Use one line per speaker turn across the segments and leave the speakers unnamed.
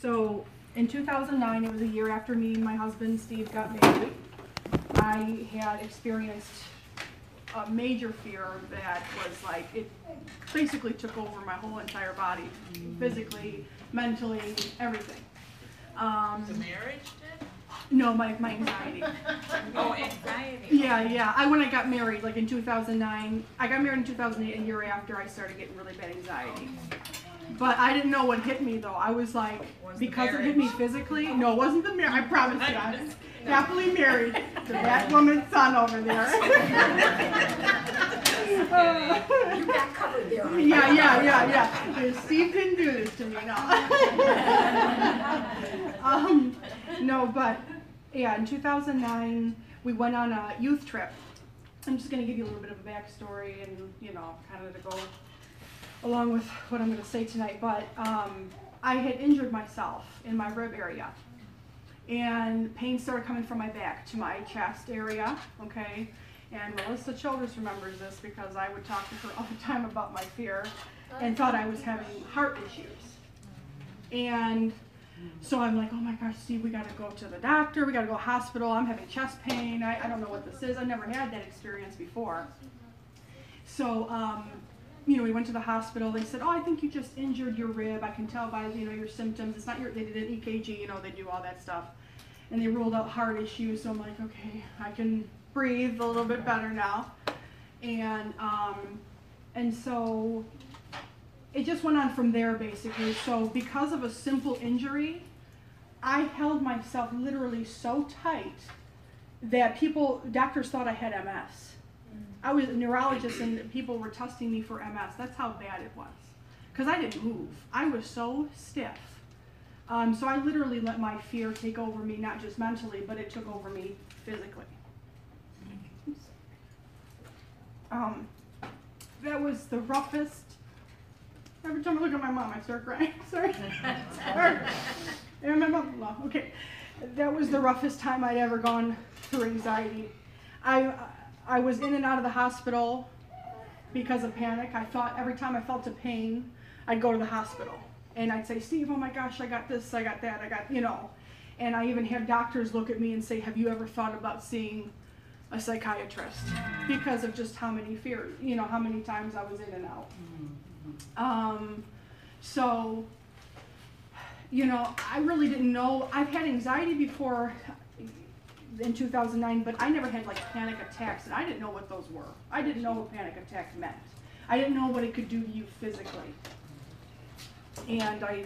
So in 2009, it was a year after me and my husband Steve got married. I had experienced a major fear that was like it basically took over my whole entire body, physically, mentally, everything. Um,
The marriage did?
no, my my anxiety.
Oh, anxiety.
Yeah, yeah. I when I got married, like in 2009, I got married in 2008. A year after, I started getting really bad anxiety. But I didn't know what hit me though. I was like,
Was
because it hit me physically. No, it wasn't the marriage. I promise you.
I'm
I was
just-
happily married to that woman's son over there.
You got covered there.
yeah, yeah, yeah, yeah. And Steve didn't do this to me, no. um, no, but yeah, in 2009, we went on a youth trip. I'm just going to give you a little bit of a backstory and, you know, kind of to go along with what I'm going to say tonight. But um, I had injured myself in my rib area. And pain started coming from my back to my chest area, okay? And Melissa Childers remembers this because I would talk to her all the time about my fear and thought I was having heart issues. And so I'm like, oh my gosh, Steve, we gotta go to the doctor, we gotta go hospital, I'm having chest pain, I, I don't know what this is, I never had that experience before. So, um, you know, we went to the hospital, they said, oh, I think you just injured your rib, I can tell by, you know, your symptoms, it's not your, they did an EKG, you know, they do all that stuff. And they ruled out heart issues, so I'm like, okay, I can breathe a little bit better now. And, um, and so it just went on from there basically. So because of a simple injury, I held myself literally so tight that people, doctors thought I had MS. I was a neurologist and people were testing me for MS. That's how bad it was. Because I didn't move. I was so stiff. Um, so I literally let my fear take over me, not just mentally, but it took over me physically. Um, that was the roughest. Every time I look at my mom, I start crying. Sorry. Sorry. And my mom, okay. That was the roughest time I'd ever gone through anxiety. I, I was in and out of the hospital because of panic. I thought every time I felt a pain, I'd go to the hospital. And I'd say, Steve, oh my gosh, I got this, I got that, I got, you know. And I even had doctors look at me and say, have you ever thought about seeing a psychiatrist? Because of just how many fears, you know, how many times I was in and out. Um, so, you know, I really didn't know. I've had anxiety before in 2009, but I never had like panic attacks, and I didn't know what those were. I didn't know what panic attack meant. I didn't know what it could do to you physically. And I,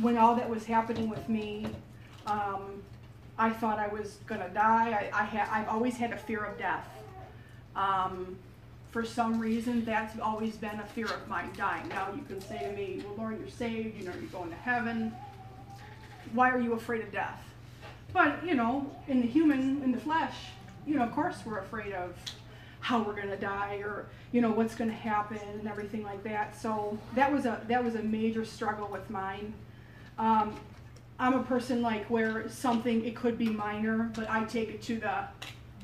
when all that was happening with me, um, I thought I was gonna die. I, I had, I've always had a fear of death. Um, for some reason, that's always been a fear of mine, dying. Now you can say to me, well, Lord, you're saved, you know, you're going to heaven. Why are you afraid of death? But, you know, in the human, in the flesh, you know, of course we're afraid of how we're gonna die or, you know, what's gonna happen and everything like that. So that was a, that was a major struggle with mine. Um, I'm a person like where something, it could be minor, but I take it to the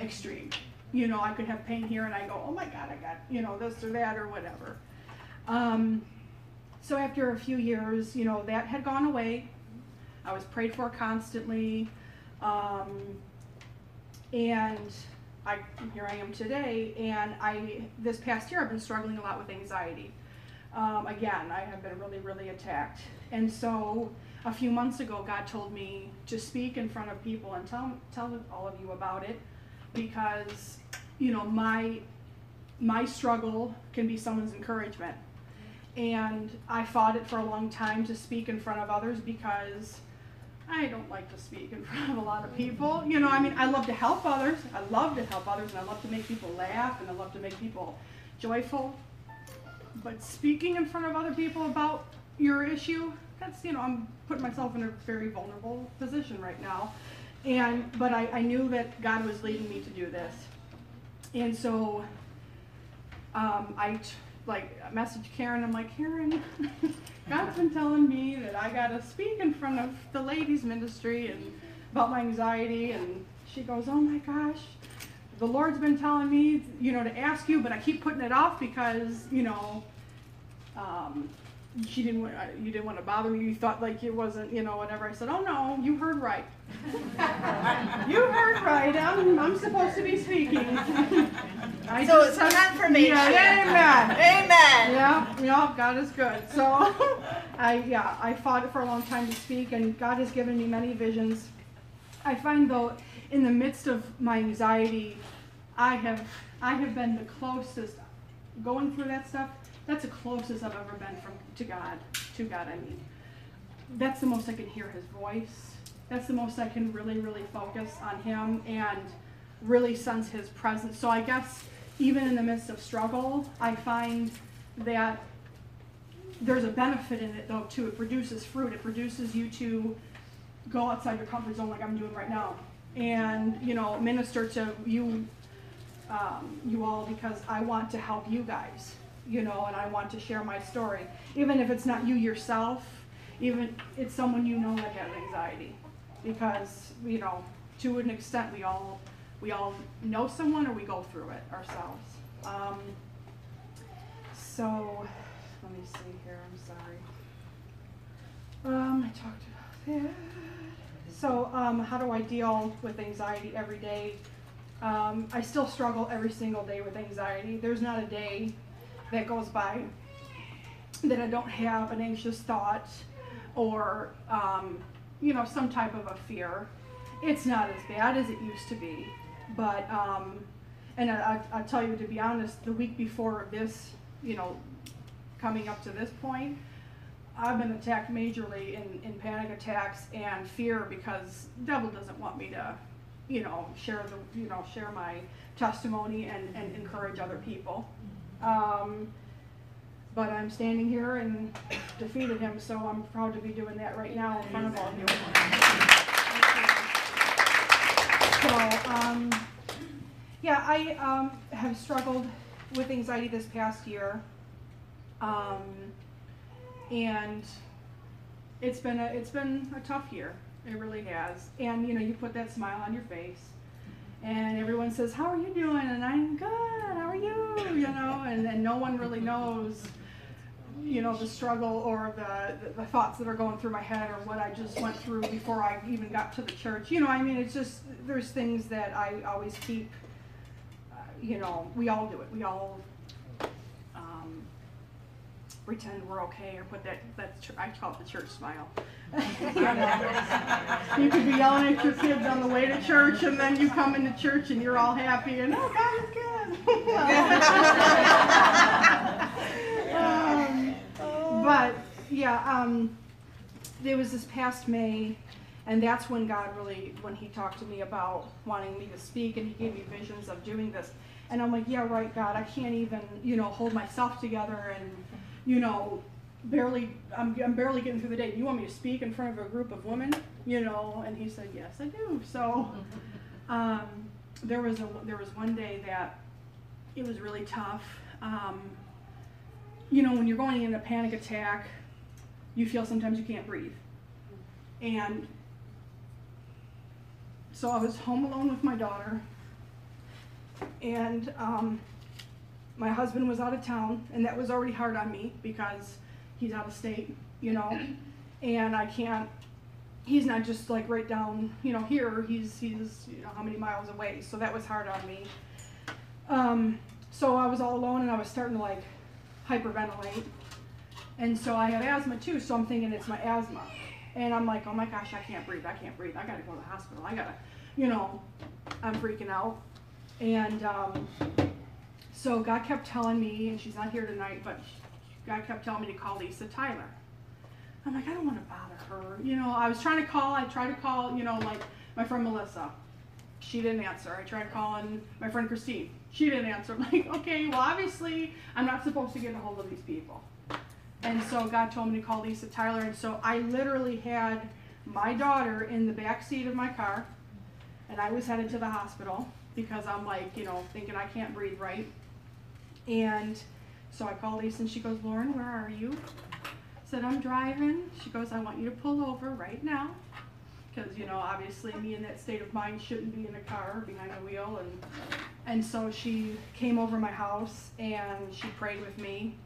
extreme. You know, I could have pain here and I go, oh my God, I got, you know, this or that or whatever. Um, so after a few years, you know, that had gone away. I was prayed for constantly. Um, and I, here I am today. And I, this past year, I've been struggling a lot with anxiety. Um, again, I have been really, really attacked. And so a few months ago, God told me to speak in front of people and tell, tell all of you about it because, you know, my, my struggle can be someone's encouragement. And I fought it for a long time to speak in front of others because I don't like to speak in front of a lot of people. You know, I mean, I love to help others. I love to help others and I love to make people laugh and I love to make people joyful. But speaking in front of other people about your issue, that's, you know, I'm putting myself in a very vulnerable position right now. And, but I, I knew that God was leading me to do this. And so, um, I, like, message Karen, I'm like, Karen, God's been telling me that I gotta speak in front of the ladies ministry and about my anxiety. And she goes, oh my gosh, the Lord's been telling me, you know, to ask you, but I keep putting it off because, you know, um, she didn't want, uh, you didn't want to bother me. You thought like it wasn't, you know, whatever. I said, oh no, you heard right. you heard right. I'm, I'm supposed to be speaking. I
So
just
it's
said-
confirmation.
Yeah, amen.
Amen.
Yeah, yeah, God is good. So, I yeah, I fought for a long time to speak, and God has given me many visions. I find though, in the midst of my anxiety, I have I have been the closest going through that stuff. That's the closest I've ever been from to God. To God, I mean, that's the most I can hear His voice. That's the most I can really, really focus on Him and really sense His presence. So I guess even in the midst of struggle, I find that there's a benefit in it though too. It produces fruit. It produces you to go outside your comfort zone like I'm doing right now, and you know minister to you, um, you all because I want to help you guys, you know, and I want to share my story, even if it's not you yourself, even it's someone you know that has anxiety, because you know to an extent we all we all know someone or we go through it ourselves. Um, so let me see here. I'm sorry. Um, I talked about that. So, um, how do I deal with anxiety every day? Um, I still struggle every single day with anxiety. There's not a day that goes by that I don't have an anxious thought or, um, you know, some type of a fear. It's not as bad as it used to be, but, um, and I, I, tell you to be honest, the week before this, you know, coming up to this point, I've been attacked majorly in, in panic attacks and fear because devil doesn't want me to, you know, share the, you know, share my testimony and, and encourage other people. Um, but I'm standing here and defeated him, so I'm proud to be doing that right now in front of all of you. So, um, yeah, I um, have struggled with anxiety this past year. Um, and it's been a it's been a tough year. It really has. And you know, you put that smile on your face, and everyone says, "How are you doing?" And I'm good. You? Know, and and no one really knows, you know, the struggle or the, the the thoughts that are going through my head or what I just went through before I even got to the church. You know, I mean, it's just there's things that I always keep. Uh, you know, we all do it. We all pretend we're okay or put that that I call it the church smile. You you could be yelling at your kids on the way to church, and then you come into church and you're all happy and oh God is good. um, but yeah, um, it was this past May, and that's when God really, when He talked to me about wanting me to speak, and He gave me visions of doing this. And I'm like, yeah, right, God, I can't even, you know, hold myself together and, you know, barely, I'm, I'm barely getting through the day. You want me to speak in front of a group of women, you know? And he said, yes, I do. So, um, there was a, there was one day that it was really tough. Um, you know, when you're going in a panic attack, you feel sometimes you can't breathe. And so I was home alone with my daughter, and um, my husband was out of town, and that was already hard on me because he's out of state, you know, and I can't. He's not just like right down, you know, here. He's he's you know how many miles away, so that was hard on me. Um, so I was all alone, and I was starting to like hyperventilate, and so I have asthma too. So I'm thinking it's my asthma, and I'm like, oh my gosh, I can't breathe. I can't breathe. I gotta go to the hospital. I gotta, you know, I'm freaking out. And um, so God kept telling me, and she's not here tonight, but God kept telling me to call Lisa Tyler. I'm like, I don't want to bother her. You know, I was trying to call, I tried to call, you know, like my friend Melissa. She didn't answer. I tried calling my friend Christine. She didn't answer. I'm like, okay, well, obviously, I'm not supposed to get a hold of these people. And so God told me to call Lisa Tyler. And so I literally had my daughter in the back seat of my car, and I was headed to the hospital because I'm like, you know, thinking I can't breathe right. And so I called Lisa and she goes, Lauren, where are you? Said, I'm driving. She goes, I want you to pull over right now. Because, you know, obviously me in that state of mind shouldn't be in a car behind the wheel. And, and so she came over my house and she prayed with me.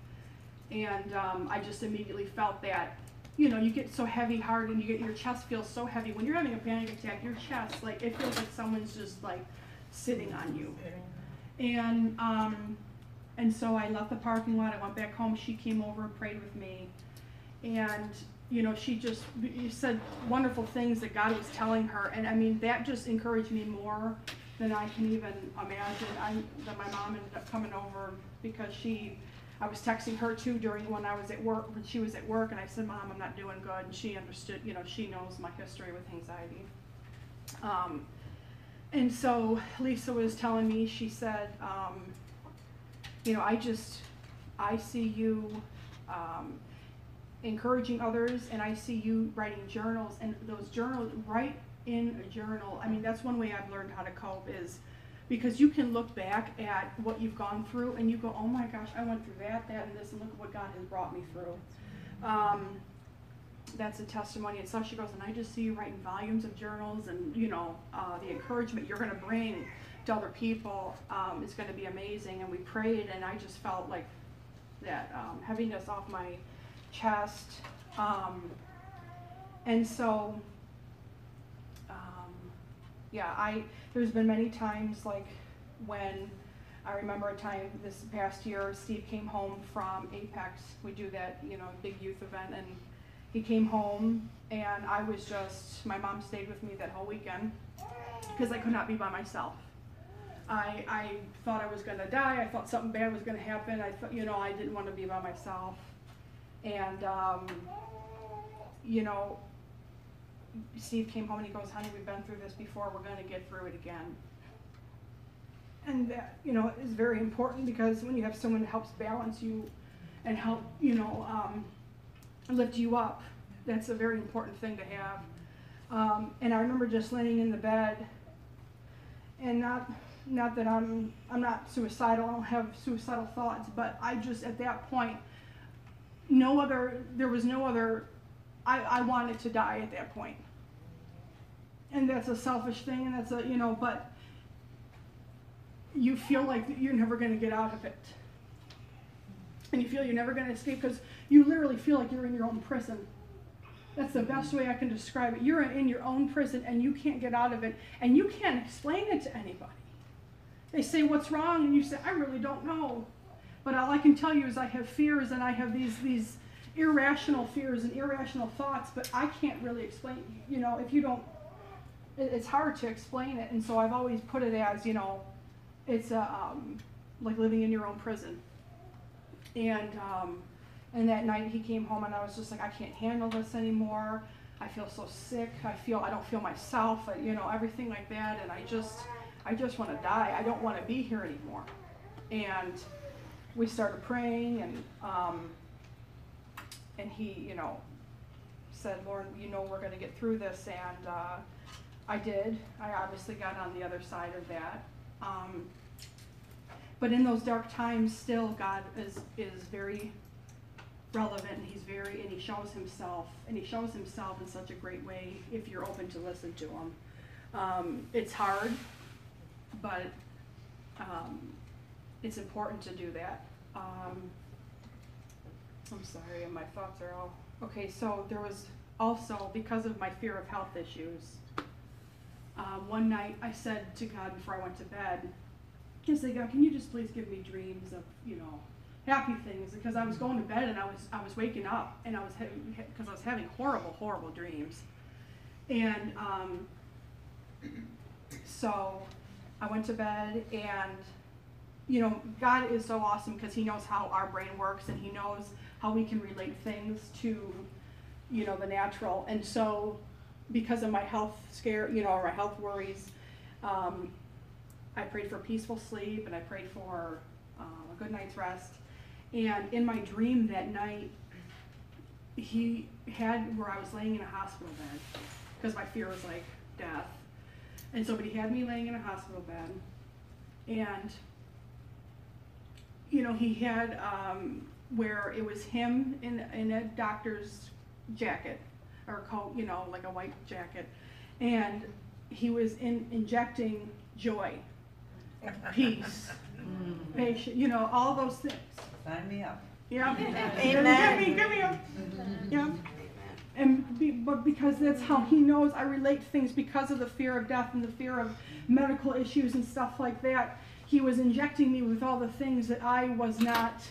And um, I just immediately felt that, you know, you get so heavy hearted and you get your chest feels so heavy. When you're having a panic attack, your chest, like, it feels like someone's just like sitting on you. And um, and so I left the parking lot. I went back home. She came over and prayed with me, and you know she just you said wonderful things that God was telling her, and I mean that just encouraged me more than I can even imagine. I that my mom ended up coming over because she. I was texting her too during when I was at work when she was at work, and I said, "Mom, I'm not doing good," and she understood. You know, she knows my history with anxiety. Um, and so Lisa was telling me, she said, um, you know, I just, I see you um, encouraging others, and I see you writing journals, and those journals, write in a journal. I mean, that's one way I've learned how to cope is because you can look back at what you've gone through, and you go, oh my gosh, I went through that, that, and this, and look at what God has brought me through. Um, that's a testimony and so she goes and i just see you writing volumes of journals and you know uh, the encouragement you're going to bring to other people um, is going to be amazing and we prayed and i just felt like that um, heaviness off my chest um, and so um, yeah i there's been many times like when i remember a time this past year steve came home from apex we do that you know big youth event and he came home and I was just, my mom stayed with me that whole weekend because I could not be by myself. I, I thought I was going to die. I thought something bad was going to happen. I thought, you know, I didn't want to be by myself. And, um, you know, Steve came home and he goes, honey, we've been through this before. We're going to get through it again. And that, you know, is very important because when you have someone that helps balance you and help, you know, um, lift you up. That's a very important thing to have. Um, and I remember just laying in the bed, and not not that I'm I'm not suicidal. I don't have suicidal thoughts, but I just at that point, no other there was no other. I, I wanted to die at that point. And that's a selfish thing, and that's a you know, but you feel like you're never going to get out of it and you feel you're never going to escape because you literally feel like you're in your own prison. That's the best way I can describe it. You're in your own prison and you can't get out of it, and you can't explain it to anybody. They say, What's wrong? And you say, I really don't know. But all I can tell you is I have fears and I have these, these irrational fears and irrational thoughts, but I can't really explain. You know, if you don't, it's hard to explain it. And so I've always put it as, you know, it's a, um, like living in your own prison. And um, and that night he came home and I was just like, I can't handle this anymore. I feel so sick. I feel I don't feel myself. You know everything like that. And I just I just want to die. I don't want to be here anymore. And we started praying and um, and he you know said, Lauren, you know we're going to get through this. And uh, I did. I obviously got on the other side of that. Um, but in those dark times, still God is is very relevant, and He's very and He shows Himself, and He shows Himself in such a great way if you're open to listen to Him. Um, it's hard, but um, it's important to do that. Um, I'm sorry, my thoughts are all okay. So there was also because of my fear of health issues. Um, one night I said to God before I went to bed, I said, God, can you just please give me dreams of, you know, happy things? Because I was going to bed and I was I was waking up and I was because I was having horrible horrible dreams, and um, so I went to bed and you know God is so awesome because He knows how our brain works and He knows how we can relate things to you know the natural and so because of my health scare you know or my health worries. Um, I prayed for peaceful sleep and I prayed for um, a good night's rest. And in my dream that night, he had where I was laying in a hospital bed because my fear was like death. And so, but he had me laying in a hospital bed. And, you know, he had um, where it was him in, in a doctor's jacket or coat, you know, like a white jacket. And he was in, injecting joy peace, patience, you know, all those things.
Sign me up.
Yeah.
Amen.
Give me, give me a, yeah. And be, but because that's how he knows I relate to things because of the fear of death and the fear of medical issues and stuff like that. He was injecting me with all the things that I was not,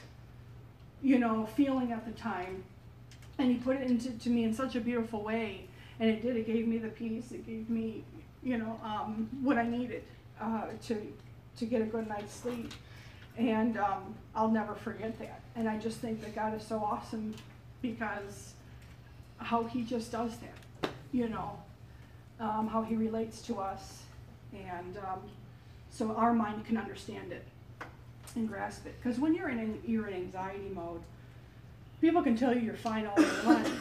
you know, feeling at the time. And he put it into to me in such a beautiful way. And it did. It gave me the peace. It gave me, you know, um, what I needed uh, to to get a good night's sleep. And um, I'll never forget that. And I just think that God is so awesome because how He just does that, you know, um, how He relates to us. And um, so our mind can understand it and grasp it. Because when you're in, you're in anxiety mode, people can tell you you're fine all they want.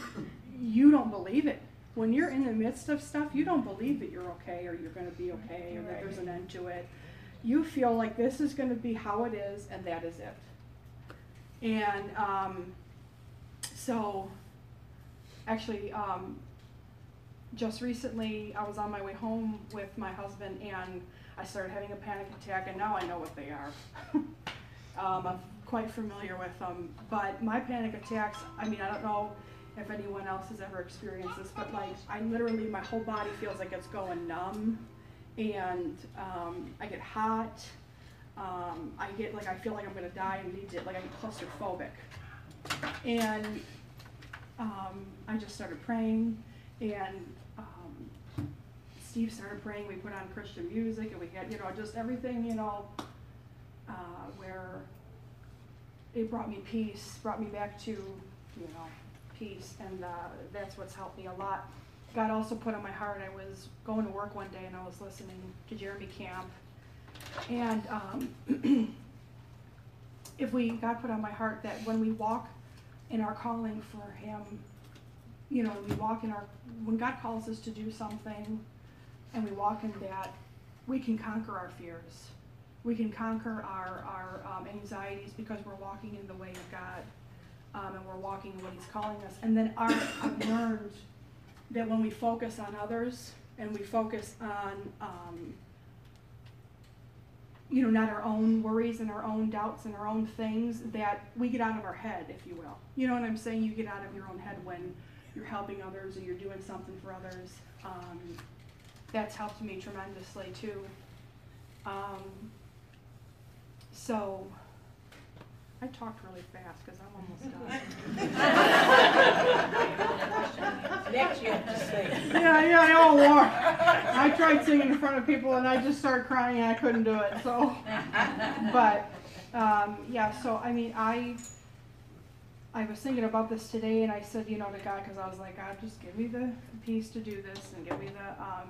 You don't believe it. When you're in the midst of stuff, you don't believe that you're okay or you're going to be okay or that there's an end to it you feel like this is going to be how it is and that is it and um, so actually um, just recently i was on my way home with my husband and i started having a panic attack and now i know what they are um, i'm quite familiar with them but my panic attacks i mean i don't know if anyone else has ever experienced this but like i literally my whole body feels like it's going numb and um, I get hot. Um, I get like I feel like I'm gonna die and need to like I'm claustrophobic, and um, I just started praying, and um, Steve started praying. We put on Christian music, and we had you know just everything you know uh, where it brought me peace, brought me back to you know peace, and uh, that's what's helped me a lot. God also put on my heart. I was going to work one day and I was listening to Jeremy Camp, and um, if we God put on my heart that when we walk in our calling for Him, you know, we walk in our when God calls us to do something, and we walk in that, we can conquer our fears. We can conquer our our um, anxieties because we're walking in the way of God, um, and we're walking in what He's calling us. And then our I've learned that when we focus on others and we focus on um, you know not our own worries and our own doubts and our own things that we get out of our head if you will. You know what i'm saying? You get out of your own head when you're helping others or you're doing something for others. Um, that's helped me tremendously too. Um, so I talked really fast because I'm almost done.
Next you have to sing.
yeah, yeah, I know, War. I tried singing in front of people and I just started crying and I couldn't do it. So, but um, yeah, so I mean, I I was thinking about this today and I said, you know, to God, because I was like, God, just give me the peace to do this and give me the, um,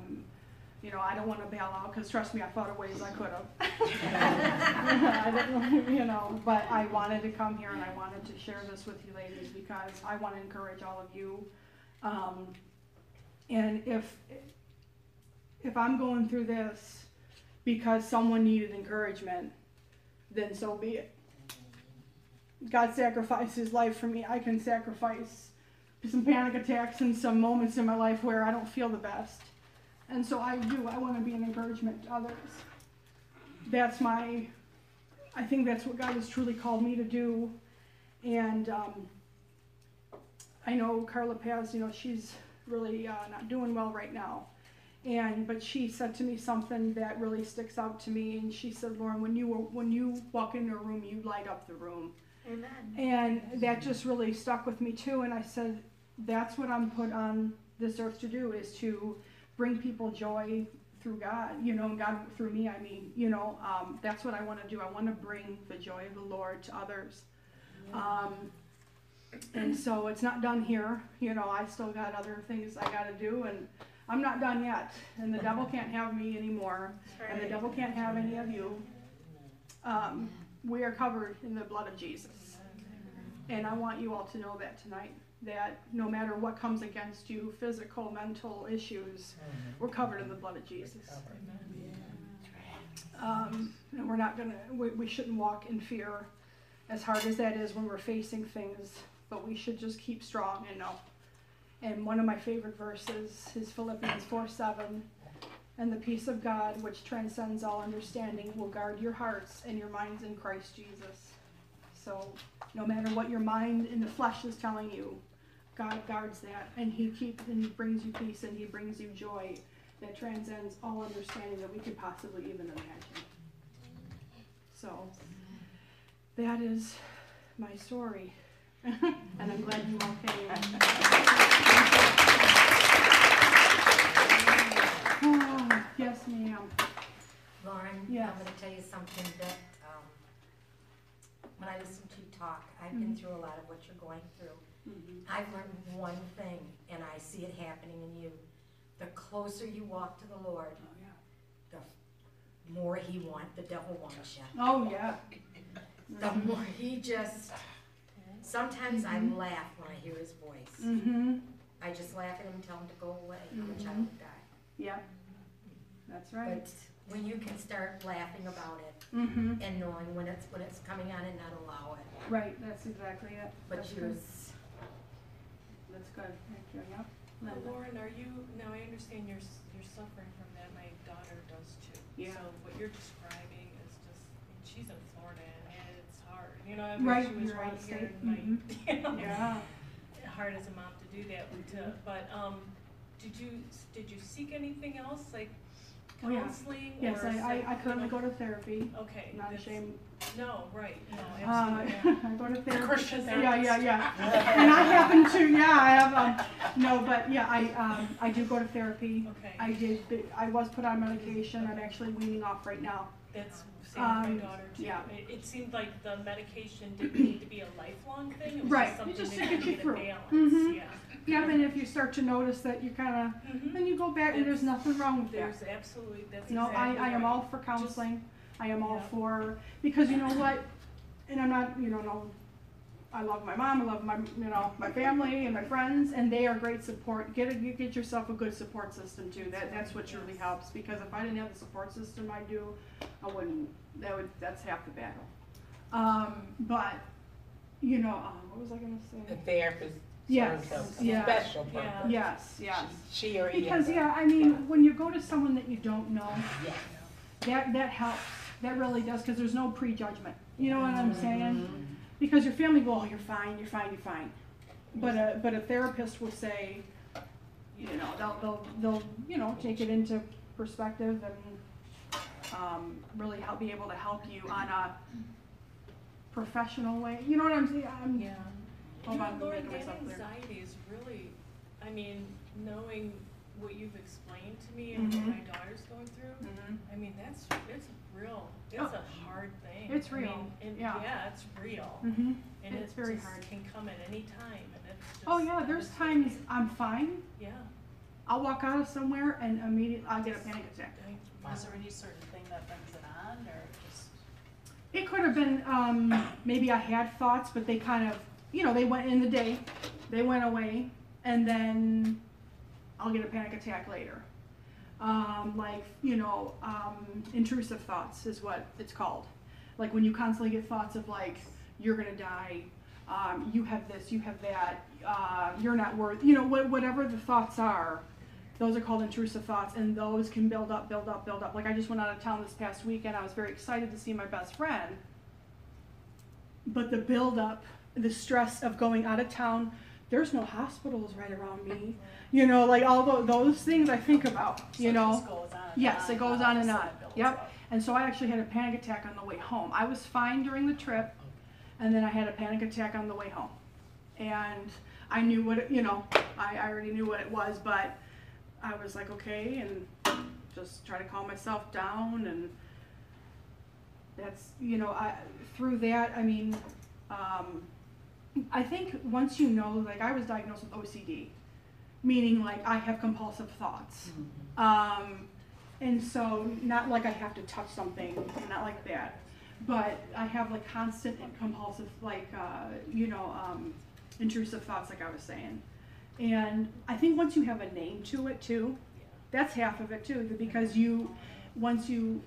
you know, I don't want to bail out because trust me, I thought of ways I could have. I didn't, you know, but I wanted to come here and I wanted to share this with you ladies because I want to encourage all of you. Um, and if if I'm going through this because someone needed encouragement, then so be it. God sacrificed his life for me. I can sacrifice some panic attacks and some moments in my life where I don't feel the best. And so I do. I want to be an encouragement to others. That's my, I think that's what God has truly called me to do. And um, I know Carla Paz, you know, she's really uh, not doing well right now. And but she said to me something that really sticks out to me. And she said, Lauren, when you when you walk into a room, you light up the room.
Amen.
And that just really stuck with me too. And I said, that's what I'm put on this earth to do is to bring people joy through God, you know, and God through me, I mean, you know, um, that's what I want to do. I want to bring the joy of the Lord to others. Um, and so it's not done here, you know, I still got other things I got to do, and I'm not done yet. And the devil can't have me anymore, and the devil can't have any of you. Um, we are covered in the blood of Jesus. And I want you all to know that tonight that no matter what comes against you, physical, mental issues, we're covered in the blood of Jesus. Um, and we're not gonna, we, we shouldn't walk in fear as hard as that is when we're facing things, but we should just keep strong and know. And one of my favorite verses is Philippians 4 7. And the peace of God, which transcends all understanding, will guard your hearts and your minds in Christ Jesus. So no matter what your mind and the flesh is telling you, God guards that and He keeps and He brings you peace and He brings you joy that transcends all understanding that we could possibly even imagine. So that is my story. and I'm glad you all came. Oh, yes, ma'am.
Lauren,
Yes.
I'm gonna tell you something that, um, when I listen to you talk, I've been
Mhm.
through a lot of what you're going through.
Mhm.
I've learned one thing, and I see it happening in you. The closer you walk to the Lord,
Oh, yeah.
the more he wants, the devil wants you.
Oh, yeah.
The more he just, sometimes I
Mhm.
laugh when I hear his voice.
Mm-hmm.
I just laugh at him and tell him to go away, I'm a child of God.
Yeah. That's right.
But when you can start laughing about it
Mm-hmm.
and knowing when it's, when it's coming on and not allow it,
Right, that's exactly it.
but
That's
you.
That's good. Thank you. Yep.
Well,
Linda.
Lauren, are you, now I understand you're, s- you're suffering from that, my daughter does too.
Yeah.
So what you're describing is just, I mean, she's in Florida and it's hard, you know, I mean,
Right,
she was
you're
right
out of
here
state.
in my, you know.
Yeah.
Hard as a mom to do that, to,
Mhm.
but, um, did you, did you seek anything else, like
Oh, yeah.
counseling or?
Yes, I, I,
psych-
I
you
currently
know?
go to therapy.
Okay.
Not
that's-
ashamed.
No, right, no,
Uh,
absolutely, yeah.
I go to therapy.
Christian
Yeah, yeah, yeah. And I happen to, yeah, I have, um, no, but yeah, I, um, I do go to therapy.
Okay.
I did, but I was put on medication. I'm actually weaning off right now.
That's same with
Um,
my daughter too.
yeah.
It, it seemed like the medication didn't need to be a lifelong thing. It was
Right,
just something
just to
could
get you
get a
through.
balance.
Mhm.
Yeah.
Yeah, and if you start to notice that you kinda,
Mhm.
then you go back and there's nothing wrong with that.
There's absolutely that's
No,
exactly
I, I am
right.
all for counseling. I am all
Yeah.
for, because you know what? And I'm not, you know, no, I love my mom, I love my, you know, my family and my friends, and they are great support. Get a, you get yourself a good support system too. That, that's what really
Yes.
helps, because if I didn't have the support system I do, I wouldn't, that would, that's half the battle. Um, but, you know, um, what was I gonna say?
The
say?
therapist
Yes,
serves a
yeah.
special
Yeah.
Yes, yes.
She or he.
Because, yeah, I mean, when you go to someone that you don't know,
Yes.
that that helps. That really does because there's no prejudgment. You know what I'm saying?
Mm-hmm.
Because your family go, oh, you're fine, you're fine, you're fine. But a but a therapist will say, you know, they'll they'll they'll you know take it into perspective and um, really help be able to help you on a professional way. You know what I'm saying? I'm,
Yeah.
Hold
you
on,
know,
I'm
Laura,
making
that anxiety is really, I mean, knowing what you've explained to me and
Mhm.
what my daughter's going through,
Mhm.
I mean, that's, it's real, it's
Oh.
a hard thing.
It's
I
real,
mean, and
yeah.
Yeah, it's real.
Mhm.
And
It's
it
very
just
hard.
can come at any time and it's just.
Oh yeah, there's times I'm fine.
Yeah.
I'll walk out of somewhere and immediately I'll get a panic attack.
I-
Was there any certain thing that brings it on, or just?
It could have been, um, maybe I had thoughts, but they kind of, you know, they went in the day, they went away, and then I'll get a panic attack later. Um, like, you know, um, intrusive thoughts is what it's called. Like when you constantly get thoughts of like, you're gonna die, um, you have this, you have that, uh, you're not worth, you know, wha- whatever the thoughts are, those are called intrusive thoughts, and those can build up, build up, build up. Like I just went out of town this past weekend. I was very excited to see my best friend, but the build up, the stress of going out of town. There's no hospitals right around me. You know, like all tho- those things I think about. You
so it
know,
just goes on and
Yes, it goes on and on. Yep.
up.
and so I actually had a panic attack on the way home. I was fine during the trip, and then I had a panic attack on the way home. And I knew what it, you know, I, I already knew what it was, but I was like, okay, and just try to calm myself down. And that's, you know, I, through that, I mean, um, I think once you know, like I was diagnosed with OCD, meaning like I have compulsive thoughts. Um, and so, not like I have to touch something, not like that, but I have like constant and compulsive, like, uh, you know, um, intrusive thoughts, like I was saying. And I think once you have a name to it too, that's half of it too, because you, once you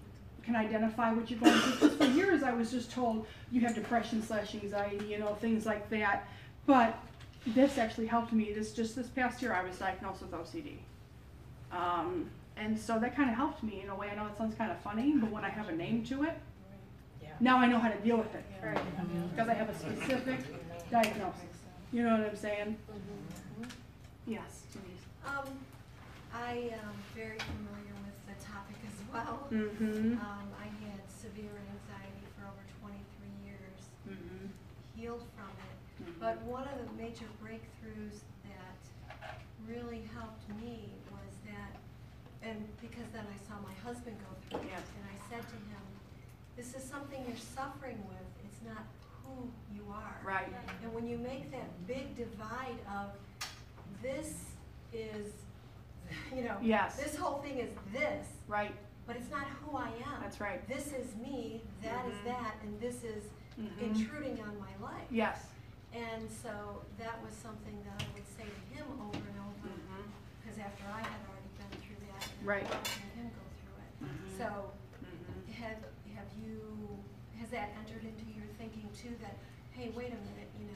can identify what you're going through, for years I was just told you have depression slash anxiety, you know, things like that. But this actually helped me. This just this past year I was diagnosed with OCD. Um, and so that kind of helped me in a way. I know it sounds kind of funny, but when I have a name to it,
Yeah.
Now I know how to deal with it,
Right.
because I have a specific diagnosis. You know what I'm saying? Yes,
Um, I am very familiar with the topic as well.
Mm-hmm.
Um, I had severe anxiety for over twenty-three years,
Mm-hmm.
healed from it. But one of the major breakthroughs that really helped me was that, and because then I saw my husband go through it, and I said to him, this is something you're suffering with, it's not who you are.
Right.
And when you make that big divide of this is, you know,
Yes.
this whole thing is this,
Right,
but it's not who I am.
that's right.
This is me, that is
Mhm.
that, and this is
Mhm.
intruding on my life.
Yes.
And so that was something that I would say to him over and over, because after I had already been through that,
Right.
watching him go through it.
Mhm.
So
Mhm.
have, have you, has that entered into your thinking too, that, hey, wait a minute, you know,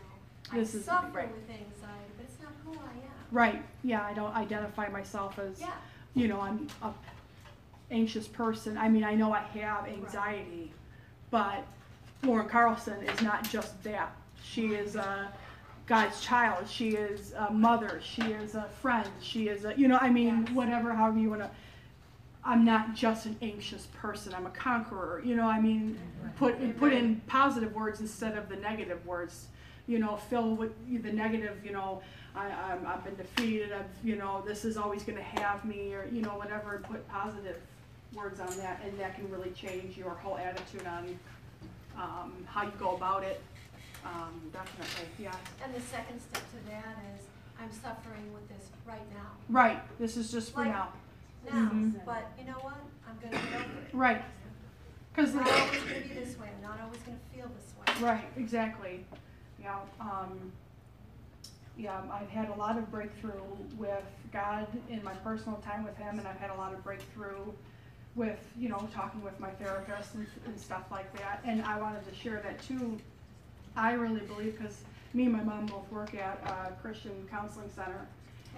I
This is-
suffer
right.
with anxiety, but it's not who I am.
Right, yeah, I don't identify myself as,
Yeah,
you know, I'm a anxious person. I mean, I know I have anxiety, but Lauren Carlson is not just that. She is a God's child. She is a mother. She is a friend. She is a, you know, I mean,
Yes.
whatever, however you wanna. I'm not just an anxious person. I'm a conqueror. You know, I mean, put put in positive words instead of the negative words. You know, fill with the negative. You know, I, I'm, I've been defeated. I've, you know, this is always going to have me, or you know, whatever. And put positive words on that, and that can really change your whole attitude on um, how you go about it. Um, definitely, yeah.
and the second step to that is, I'm suffering with this right now.
Right. This is just for
Like-
now.
Now,
Mhm.
but you know what, I'm gonna get over it.
Right. Because
I'm not always gonna be this way, I'm not always gonna feel this way.
Right, exactly. Yeah, um, yeah, I've had a lot of breakthrough with God in my personal time with Him, and I've had a lot of breakthrough with, you know, talking with my therapist and, and stuff like that. And I wanted to share that too. I really believe, because me and my mom both work at a Christian Counseling Center,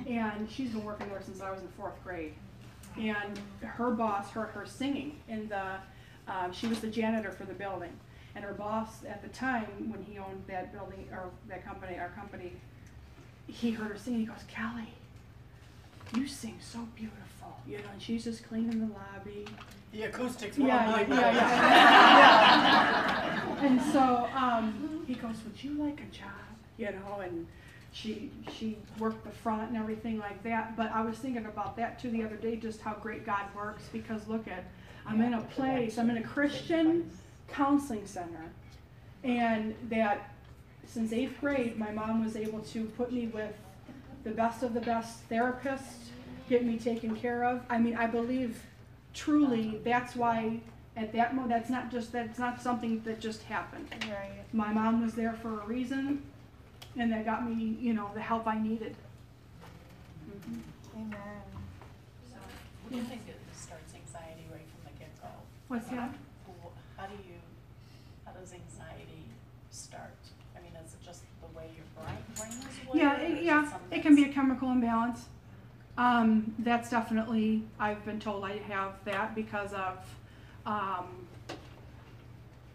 and she's been working there since I was in fourth grade. And her boss heard her singing in the, um, she was the janitor for the building. And her boss at the time, when he owned that building, or that company, our company, he heard her singing, he goes, Kelly, you sing so beautiful, you know, and she's just cleaning the lobby.
The acoustics
Yeah,
were
yeah,
on
yeah, yeah. And so, um, he goes, would you like a job? You know, and she, she worked the front and everything like that, but I was thinking about that too the other day, just how great God works, because look at, I'm in a place, I'm in a Christian counseling center, and that since eighth grade, my mom was able to put me with the best of the best therapists, get me taken care of. I mean, I believe truly that's why at that moment, that's not just, that's not something that just happened.
Right.
My mom was there for a reason, and that got me, you know, the help I needed. Mm-hmm.
Amen.
So, what do you think it starts anxiety right from the get-go?
What's that?
Wh- How do you, how does anxiety start? I mean, is it just the way your brain, brain is wired?
Yeah, it, yeah, it can be a chemical imbalance. Um, that's definitely, I've been told I have that because of, um,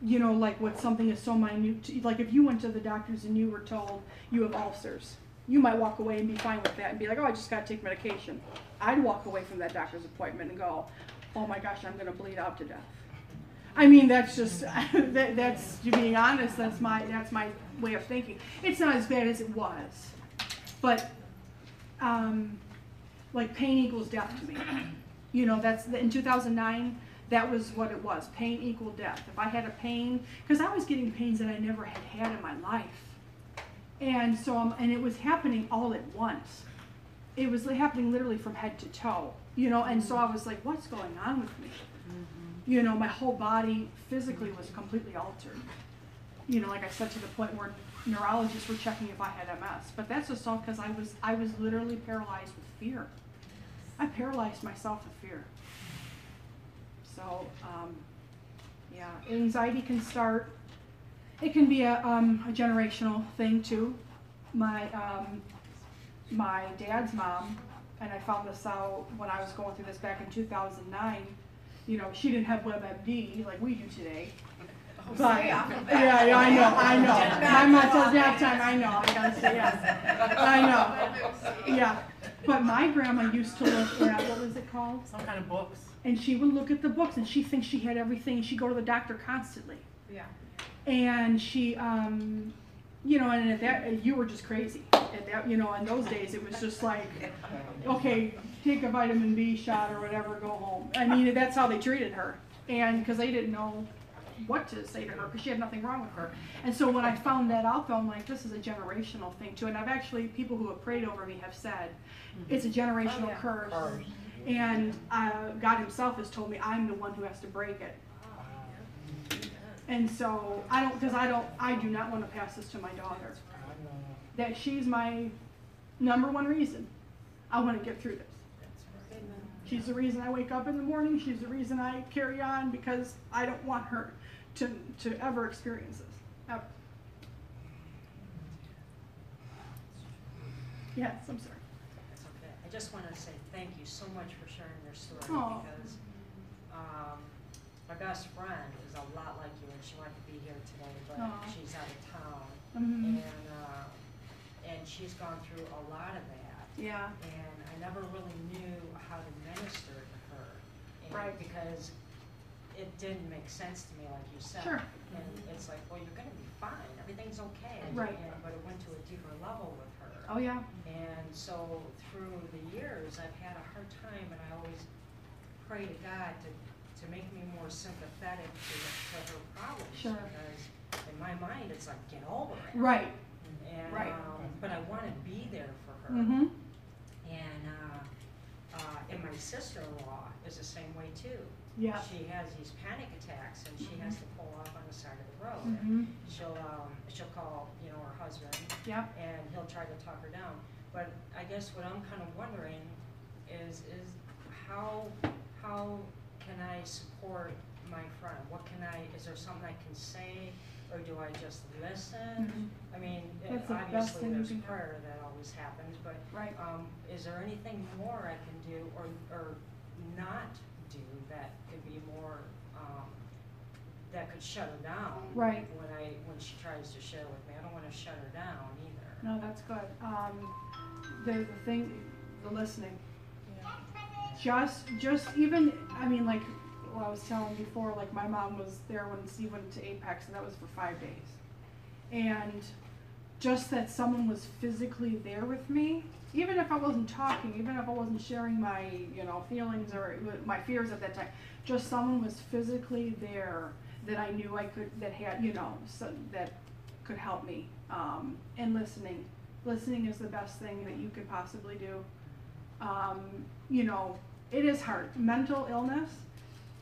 you know, like what something is so minute, to- like if you went to the doctors and you were told you have ulcers, you might walk away and be fine with that and be like, oh, I just gotta take medication. I'd walk away from that doctor's appointment and go, oh my gosh, I'm gonna bleed out to death. I mean, that's just that, that's to being honest. That's my that's my way of thinking. It's not as bad as it was, but um, like pain equals death to me. You know, that's in 2009. That was what it was. Pain equal death. If I had a pain, because I was getting pains that I never had had in my life, and so um, and it was happening all at once. It was happening literally from head to toe. You know, and so I was like, what's going on with me? You know, my whole body physically was completely altered. You know, like I said, to the point where neurologists were checking if I had MS. But that's just all because I was I was literally paralyzed with fear. I paralyzed myself with fear. So, um, yeah, anxiety can start. It can be a, um, a generational thing too. My um, my dad's mom, and I found this out when I was going through this back in 2009 you know, she didn't have WebMD like we do today. But,
Stay off of
yeah, yeah, I know, I know. My mom tells me all time, I know, I gotta say yes. I know. Yeah, but my grandma used to look at, what was it called?
Some kind of books.
And she would look at the books and she thinks she had everything and she'd go to the doctor constantly.
Yeah.
And she, um, you know, and at that, you were just crazy. At that, you know, in those days, it was just like, okay, take a vitamin B shot or whatever, go home. I mean, that's how they treated her. And, cause they didn't know what to say to her, cause she had nothing wrong with her. And so when I found that out though, I'm like, this is a generational thing too. And I've actually, people who have prayed over me have said, it's a generational
yeah.
curse.
Curse.
And, uh, God himself has told me I'm the one who has to break it. And so I don't, because I don't, I do not want to pass this to my daughter. That she's my number one reason I want to get through this. She's the reason I wake up in the morning. She's the reason I carry on because I don't want her to, to ever experience this. Ever. Yes, I'm sorry.
That's okay. I just want to say thank you so much for sharing your story
Aw.
because um, my best friend is a lot like you and she wanted to be here today, but
Aw.
she's out of town.
Mhm.
And, uh, and she's gone through a lot of that.
Yeah.
And I never really knew how to minister to her. And
Right.
Because it didn't make sense to me, like you said.
Sure.
And it's like, well, you're gonna be fine, everything's okay.
Right.
And- But it went to a deeper level with her.
Oh, yeah.
And so through the years, I've had a hard time, and I always pray to God to, to make me more sympathetic to, to her problems.
Sure.
Because in my mind, it's like, get over it.
Right.
And,
Right.
um, but I want to be there for her.
Mm-hmm.
And, uh, uh, and my sister-in-law is the same way too.
Yeah.
She has these panic attacks, and she has to pull off on the side of the road.
Mm-hmm.
She'll, um, she'll call, you know, her husband,
Yeah.
and he'll try to talk her down. But I guess what I'm kind of wondering is, is how, how can I support my friend? What can I, is there something I can say, or do I just listen? I mean,
That's the best
obviously
thing you
there's
can do.
prayer that always happens, but,
Right.
um, is there anything more I can do or, or not do that could be more, um, that could shut her down?
Right.
When I, when she tries to share with me, I don't wanna shut her down either.
No, that's good. Um, the, the thing, the listening. Just, just even, I mean, like, what I was telling before, like, my mom was there when Steve went to Apex, and that was for five days. And just that someone was physically there with me, even if I wasn't talking, even if I wasn't sharing my, you know, feelings or my fears at that time, just someone was physically there that I knew I could, that had, you know, so, that could help me. Um, and listening, listening is the best thing that you could possibly do. Um, you know, it is hard. Mental illness,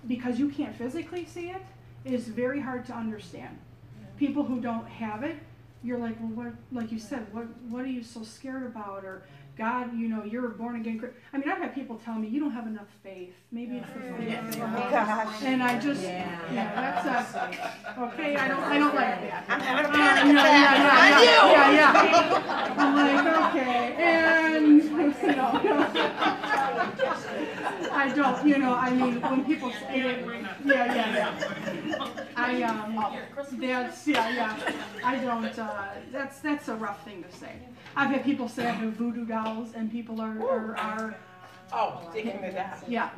because you can't physically see it, is very hard to understand. People who don't have it, you're like, well, what, like you said, what, what are you so scared about? Or God, you know, you're a born again. I mean, I've had people tell me, you don't have enough faith. Maybe it's the faith. thing." And I just, yeah, that's a, okay, I don't, I don't like that.
I'm having a
Uh,
panic
yeah,
attack.
yeah, yeah, yeah, yeah, yeah. I'm like, okay, and, you know, I don't, you know, I mean, when people say it, yeah, yeah, yeah. I, um, that's, yeah, yeah, I don't, uh, that's, that's a rough thing to say. I've had people say I have voodoo dolls and people are, are, are,
Oh, digging me that.
yeah.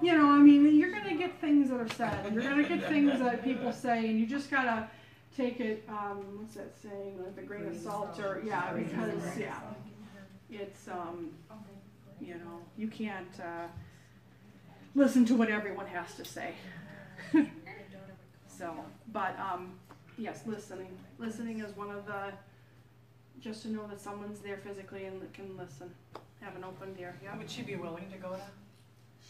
You know, I mean, you're gonna get things that are said, and you're gonna get things that people say, and you just gotta take it, um, what's that saying, with a grain of salt, or, yeah, because, yeah. It's, um, you know, you can't, uh, listen to what everyone has to say. So, but, um, yes, listening, listening is one of the, just to know that someone's there physically and that can listen, have an open ear, yeah.
Would she be willing to go to?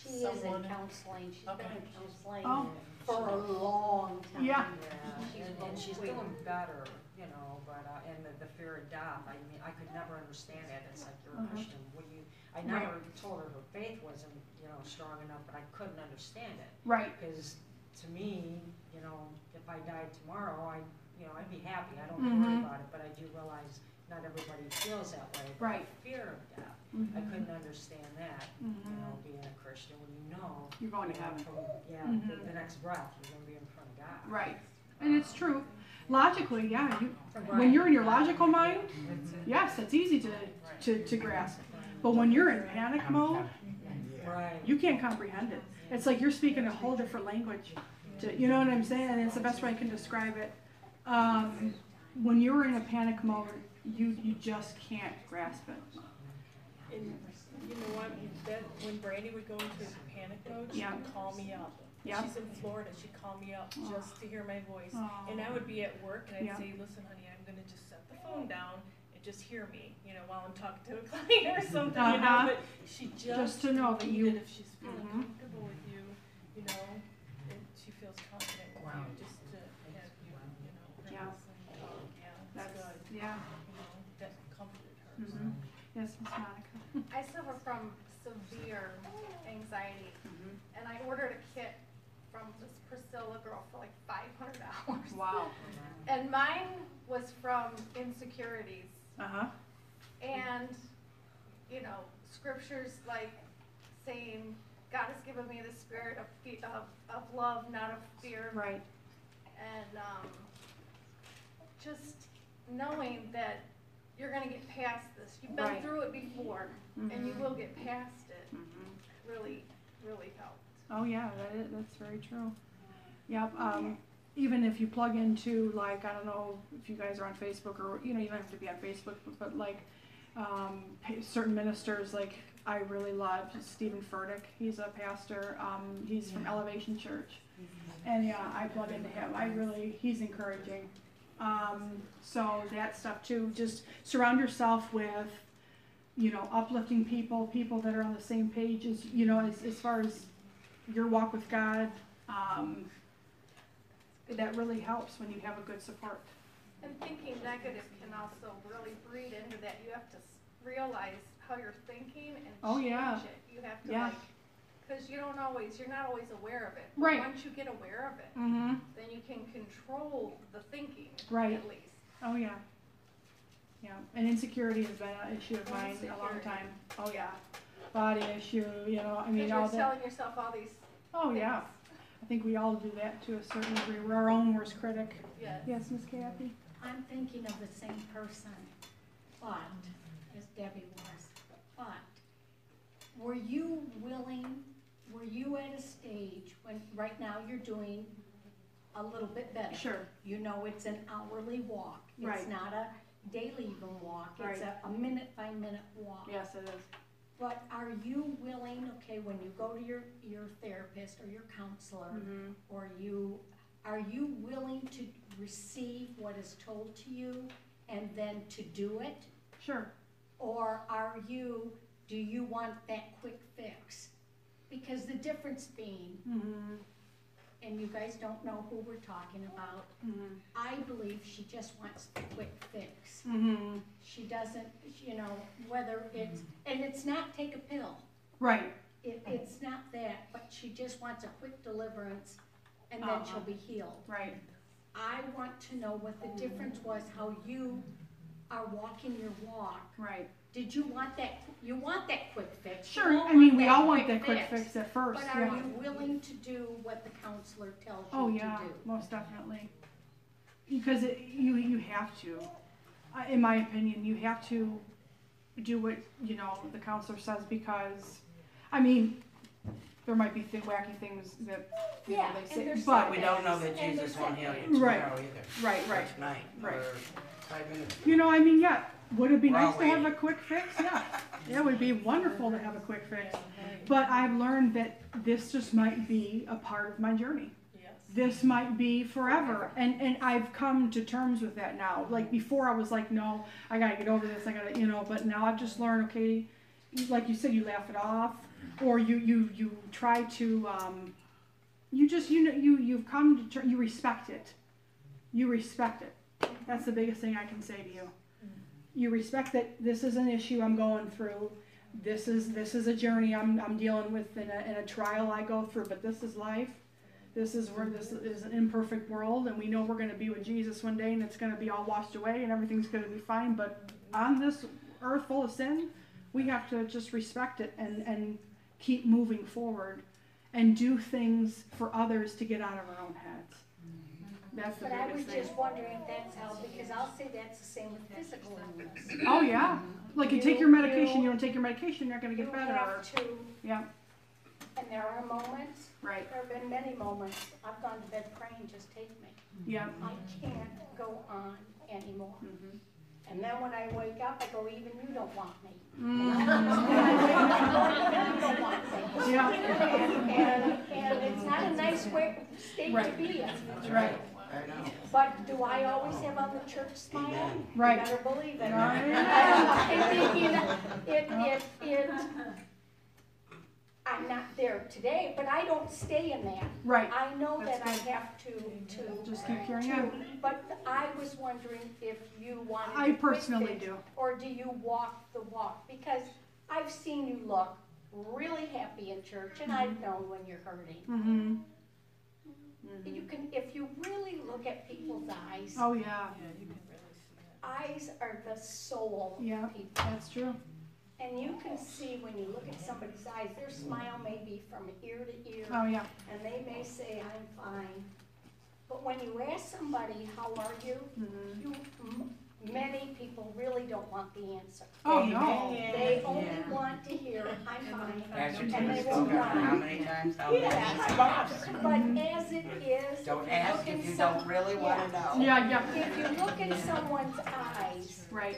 She is in
Someone-
counseling, she's been
Okay.
in counseling
Oh.
for a long time.
Yeah.
Yeah,
She's
and, and she's doing better, you know, but, uh, and the, the fear of death, I mean, I could never understand it, it's like, you're a
Mhm.
Christian, what do you, I
Right.
never told her her faith wasn't, you know, strong enough, but I couldn't understand it.
Right,
Because to me, you know, if I died tomorrow, I, you know, I'd be happy, I don't
Mhm.
worry about it, but I do realize not everybody feels that way. but
Right.
the Fear of death, I
Mhm.
couldn't understand that, you know,
Mhm.
being a Christian, when you know.
you're going to
know,
heaven,
from- Yeah, the, the next breath, you're gonna be in front of God.
right, and it's true. Logically, yeah, you, when you're in your logical mind, yes, it's easy to, to, to grasp. But when you're in panic mode,
Right.
you can't comprehend it. It's like you're speaking a whole different language. To, you know what I'm saying? And it's the best way I can describe it. Um, when you're in a panic mode, you, you just can't grasp it.
And you know what, that, when Brandy would go into panic mode, she
Yeah.
would call me up.
Yeah.
She's in Florida, she'd call me up
Aw.
just to hear my voice.
Aw.
And I would be at work and I'd say, listen honey, I'm gonna just set the phone down and just hear me, you know, while I'm talking to a client or something, you
Uh-huh.
know, but she just.
Just to know that you-
needed If she's feeling
Mhm.
comfortable with you, you know, and she feels confident with
Wow.
you, just to have you, you know,
Yeah.
release and talk, yeah,
That's,
it's good,
yeah.
you know, that comforted her, so.
hmm Yes, Miss Monica.
I suffer from severe anxiety,
Mhm.
and I ordered a kit from this Priscilla girl for like five hundred dollars.
Wow.
And mine was from insecurities,
Uh huh.
and you know, scriptures like saying, "God has given me the spirit of fe- of, of love, not of fear,"
Right.
and um, just knowing that you're gonna get past this. You've been
Right.
through it before, and you
Mhm.
will get past it.
Mhm.
Really, really helped.
Oh yeah, that is, that's very true. Yep. Um, even if you plug into like I don't know if you guys are on Facebook or you know you don't have to be on Facebook, but, but like um, certain ministers like I really love Stephen Furtick. He's a pastor. Um, he's from Elevation Church, and yeah, I plug into him. I really he's encouraging. Um, so that stuff too. Just surround yourself with you know uplifting people, people that are on the same page as you know as, as far as your walk with God, um, that really helps when you have a good support.
And thinking negative can also really breed into that. You have to realize how you're thinking and
Oh,
change
yeah.
it. You have to
Yeah.
like, because you don't always, you're not always aware of it. But
Right.
Once you get aware of it,
Mm-hmm.
then you can control the thinking.
Right.
At least.
Oh yeah. Yeah, and insecurity has been an issue of mine a long time. Oh yeah, body issue. You know, I mean
you're
all that.
telling yourself all these.
Oh yeah,
things.
I think we all do that to a certain degree. We're our own worst critic.
Yes.
Yes, Miss Kathy.
I'm thinking of the same person, but, as Debbie was, but, were you willing, were you at a stage when, right now you're doing a little bit better?
Sure.
You know, it's an hourly walk.
Right.
It's not a daily even walk. It's
Right.
a, a minute by minute walk.
Yes, it is.
But are you willing, okay, when you go to your, your therapist or your counselor,
Mm-hmm.
or you, are you willing to receive what is told to you and then to do it?
Sure.
Or are you, do you want that quick fix? Because the difference being,
Mm-hmm.
And you guys don't know who we're talking about,
Mm-hmm.
I believe she just wants the quick fix.
Mm-hmm.
She doesn't, you know, whether it's, and it's not take a pill.
Right.
It, it's not that, but she just wants a quick deliverance and then she'll
Uh-huh.
be healed.
Right.
I want to know what the difference was, how you are walking your walk.
Right.
Did you want that, you want that quick fix? You
Sure.
don't
I mean, we all want that quick fix at first.
But are
yeah.
you willing to do what the counselor tells
Oh
you to
yeah,
do?
most definitely. Because it, you you have to, uh, in my opinion, you have to do what you know the counselor says because, I mean, there might be th- wacky things that you
Yeah,
know they say,
there's
but
We don't know that Jesus won't heal you
Right.
tomorrow either.
right, right.
Or tonight,
Right.
or five minutes.
You know, I mean, yeah. Would it be
We're
nice to have a quick fix? Yeah, it would be wonderful to have a quick fix. But I've learned that this just might be a part of my journey.
Yes.
this might be forever. And and i've come to terms with that now. Like before i was like no i gotta get over this. I gotta you know but now i've just learned okay like you said you laugh it off or you you you try to um you just you know you you've come to ter- you respect it. You respect it. That's the biggest thing i can say to you you respect that this is an issue i'm going through. This is this is a journey i'm, I'm dealing with in a, in a trial i go through but this is life. This is where this is an imperfect world and we know we're going to be with jesus one day and it's going to be all washed away and everything's going to be fine but on this earth full of sin we have to just respect it and and keep moving forward and do things for others to get out of our own heads That's the
But I was
biggest thing.
just wondering if that's how, because I'll say that's the same with physical illness.
Oh, yeah. Like you take your medication,
you-
you don't take your medication, you're not gonna
You
get better. or-
have to,
Yeah,
and there are moments,
right,
there have been many moments, I've gone to bed praying, just take me.
yeah.
I can't go on anymore.
Mhm.
And then when I wake up, I go, even you don't want me.
Mm,
And I wake up, I go, even you don't want me.
Yeah,
And, and, and it's not a nice way, state to
Right.
be in.
right,
But do I always have on the church smile?
Right.
You better believe it. I'm thinking, it, it, it, I'm not there today, but I don't stay in that.
right.
I know
That's
that I have to, to.
Just keep carrying
to-
on.
But I was wondering if you want. to
I
quit
personally
it,
do.
Or do you walk the walk? Because I've seen you look really happy in church and I've known when you're hurting.
Mm-hmm.
You can, if you really look at people's eyes,
Oh, yeah,
Yeah, you can really see it.
eyes are the soul
Yeah.
of people.
that's true.
And you can see when you look at somebody's eyes, their smile may be from ear to ear,
Oh, yeah.
and they may say, I'm fine. But when you ask somebody, how are you?
Mhm.
You, m- many people really don't want the answer.
Oh, no.
They only want to hear, I'm fine.
Ask your
And they won't
how
lie.
many times, how many
Yeah.
times?
But as it is,
Don't ask
look
if you
some-
don't really wanna know.
Yeah, yeah,
If you look in someone's eyes,
right.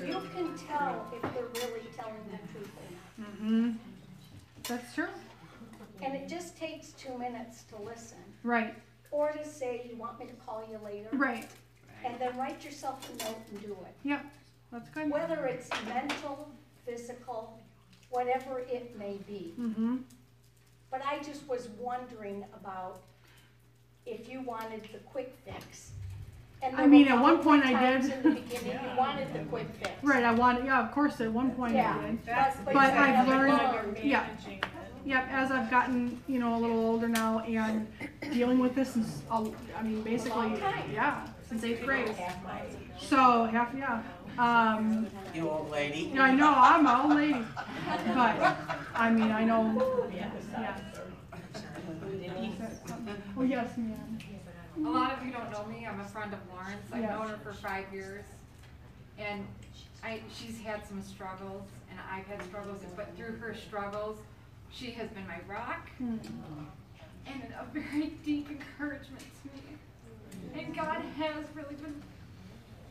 you can tell if they're really telling the truth or not.
Mm-hmm. That's true.
And it just takes two minutes to listen,
Right,
or to say, you want me to call you later?
right.
And then write yourself a note and do it.
Yep, that's good.
Whether it's mental, physical, whatever it may be.
Mm-hmm.
But I just was wondering about if you wanted the quick fix. And
I
there
mean,
were
at one
probably
point I
times
did.
In the beginning, you wanted the quick fix.
Right, I wanted, yeah, of course, at one point
Yeah.
I did.
That's
But-
the
but
I've
like,
learned-
you're
yeah.
managing it.
Yep, as I've gotten, you know, a little older now and dealing with this is, a- I mean, basically,
long time.
yeah, since eighth grade.
Half my age.
So, half, yeah. Um,
You old lady.
yeah, I know, I'm an old lady. But, I mean, I know, yeah. Oh, yes, ma'am.
A lot of you don't know me, I'm a friend of Lauren's, I've
Yeah.
known her for five years. And I, she's had some struggles, and I've had struggles, but through her struggles, she has been my rock
Hmm.
and a very deep encouragement to me. And God has really been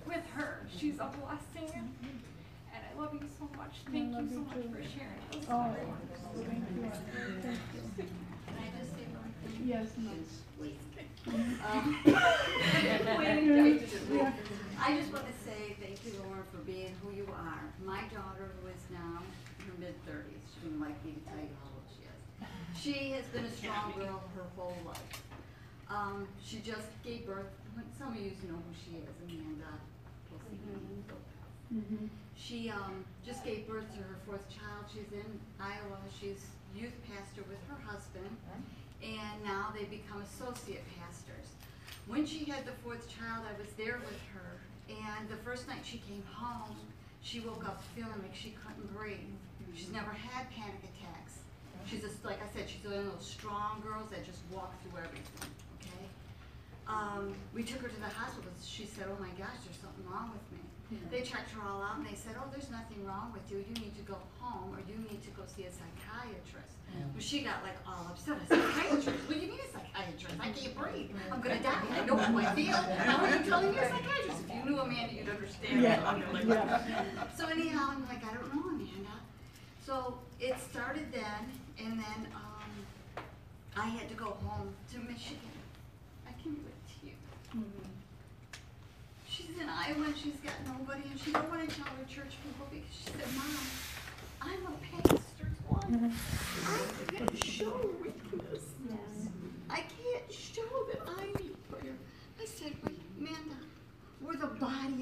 with her, she's a blessing. And I love you so much, thank you so much for sharing this.
Oh, thank you. Thank you. Yes, ma'am.
Um, I just want to say thank you, Lauren, for being who you are. My daughter, who is now in her mid-thirties, she wouldn't like me to tell you how old she is. She has been a strong girl her whole life. Um, she just gave birth, some of you know who she is, Amanda.
Mhm.
She, um, just gave birth to her fourth child. She's in Iowa. She's youth pastor with her husband. And now they become associate pastors. When she had the fourth child, I was there with her. And the first night she came home, she woke up feeling like she couldn't breathe. She's never had panic attacks. She's just, like I said, she's one of those strong girls that just walk through everything? Um, we took her to the hospital. She said, oh my gosh, there's something wrong with me. They checked her all out and they said, oh, there's nothing wrong with you. You need to go home or you need to go see a psychiatrist. Well, she got like all upset. I said, psychiatrist? What do you mean a psychiatrist? I can't breathe. I'm gonna die. I know how I feel. How are you telling me a psychiatrist? If you knew Amanda, you'd understand.
Yeah,
Like,
yeah.
So anyhow, I'm like, I don't know, Amanda. So it started then, and then, um, I had to go home to Michigan. Mm
-hmm.
She's in Iowa and she's got nobody and she don't want to tell her church people because she said, Mom, I'm a pastor's wife. Mm-hmm. I can't show weakness. Yes. I can't show that I need prayer. I said, Wait, Amanda, we're the body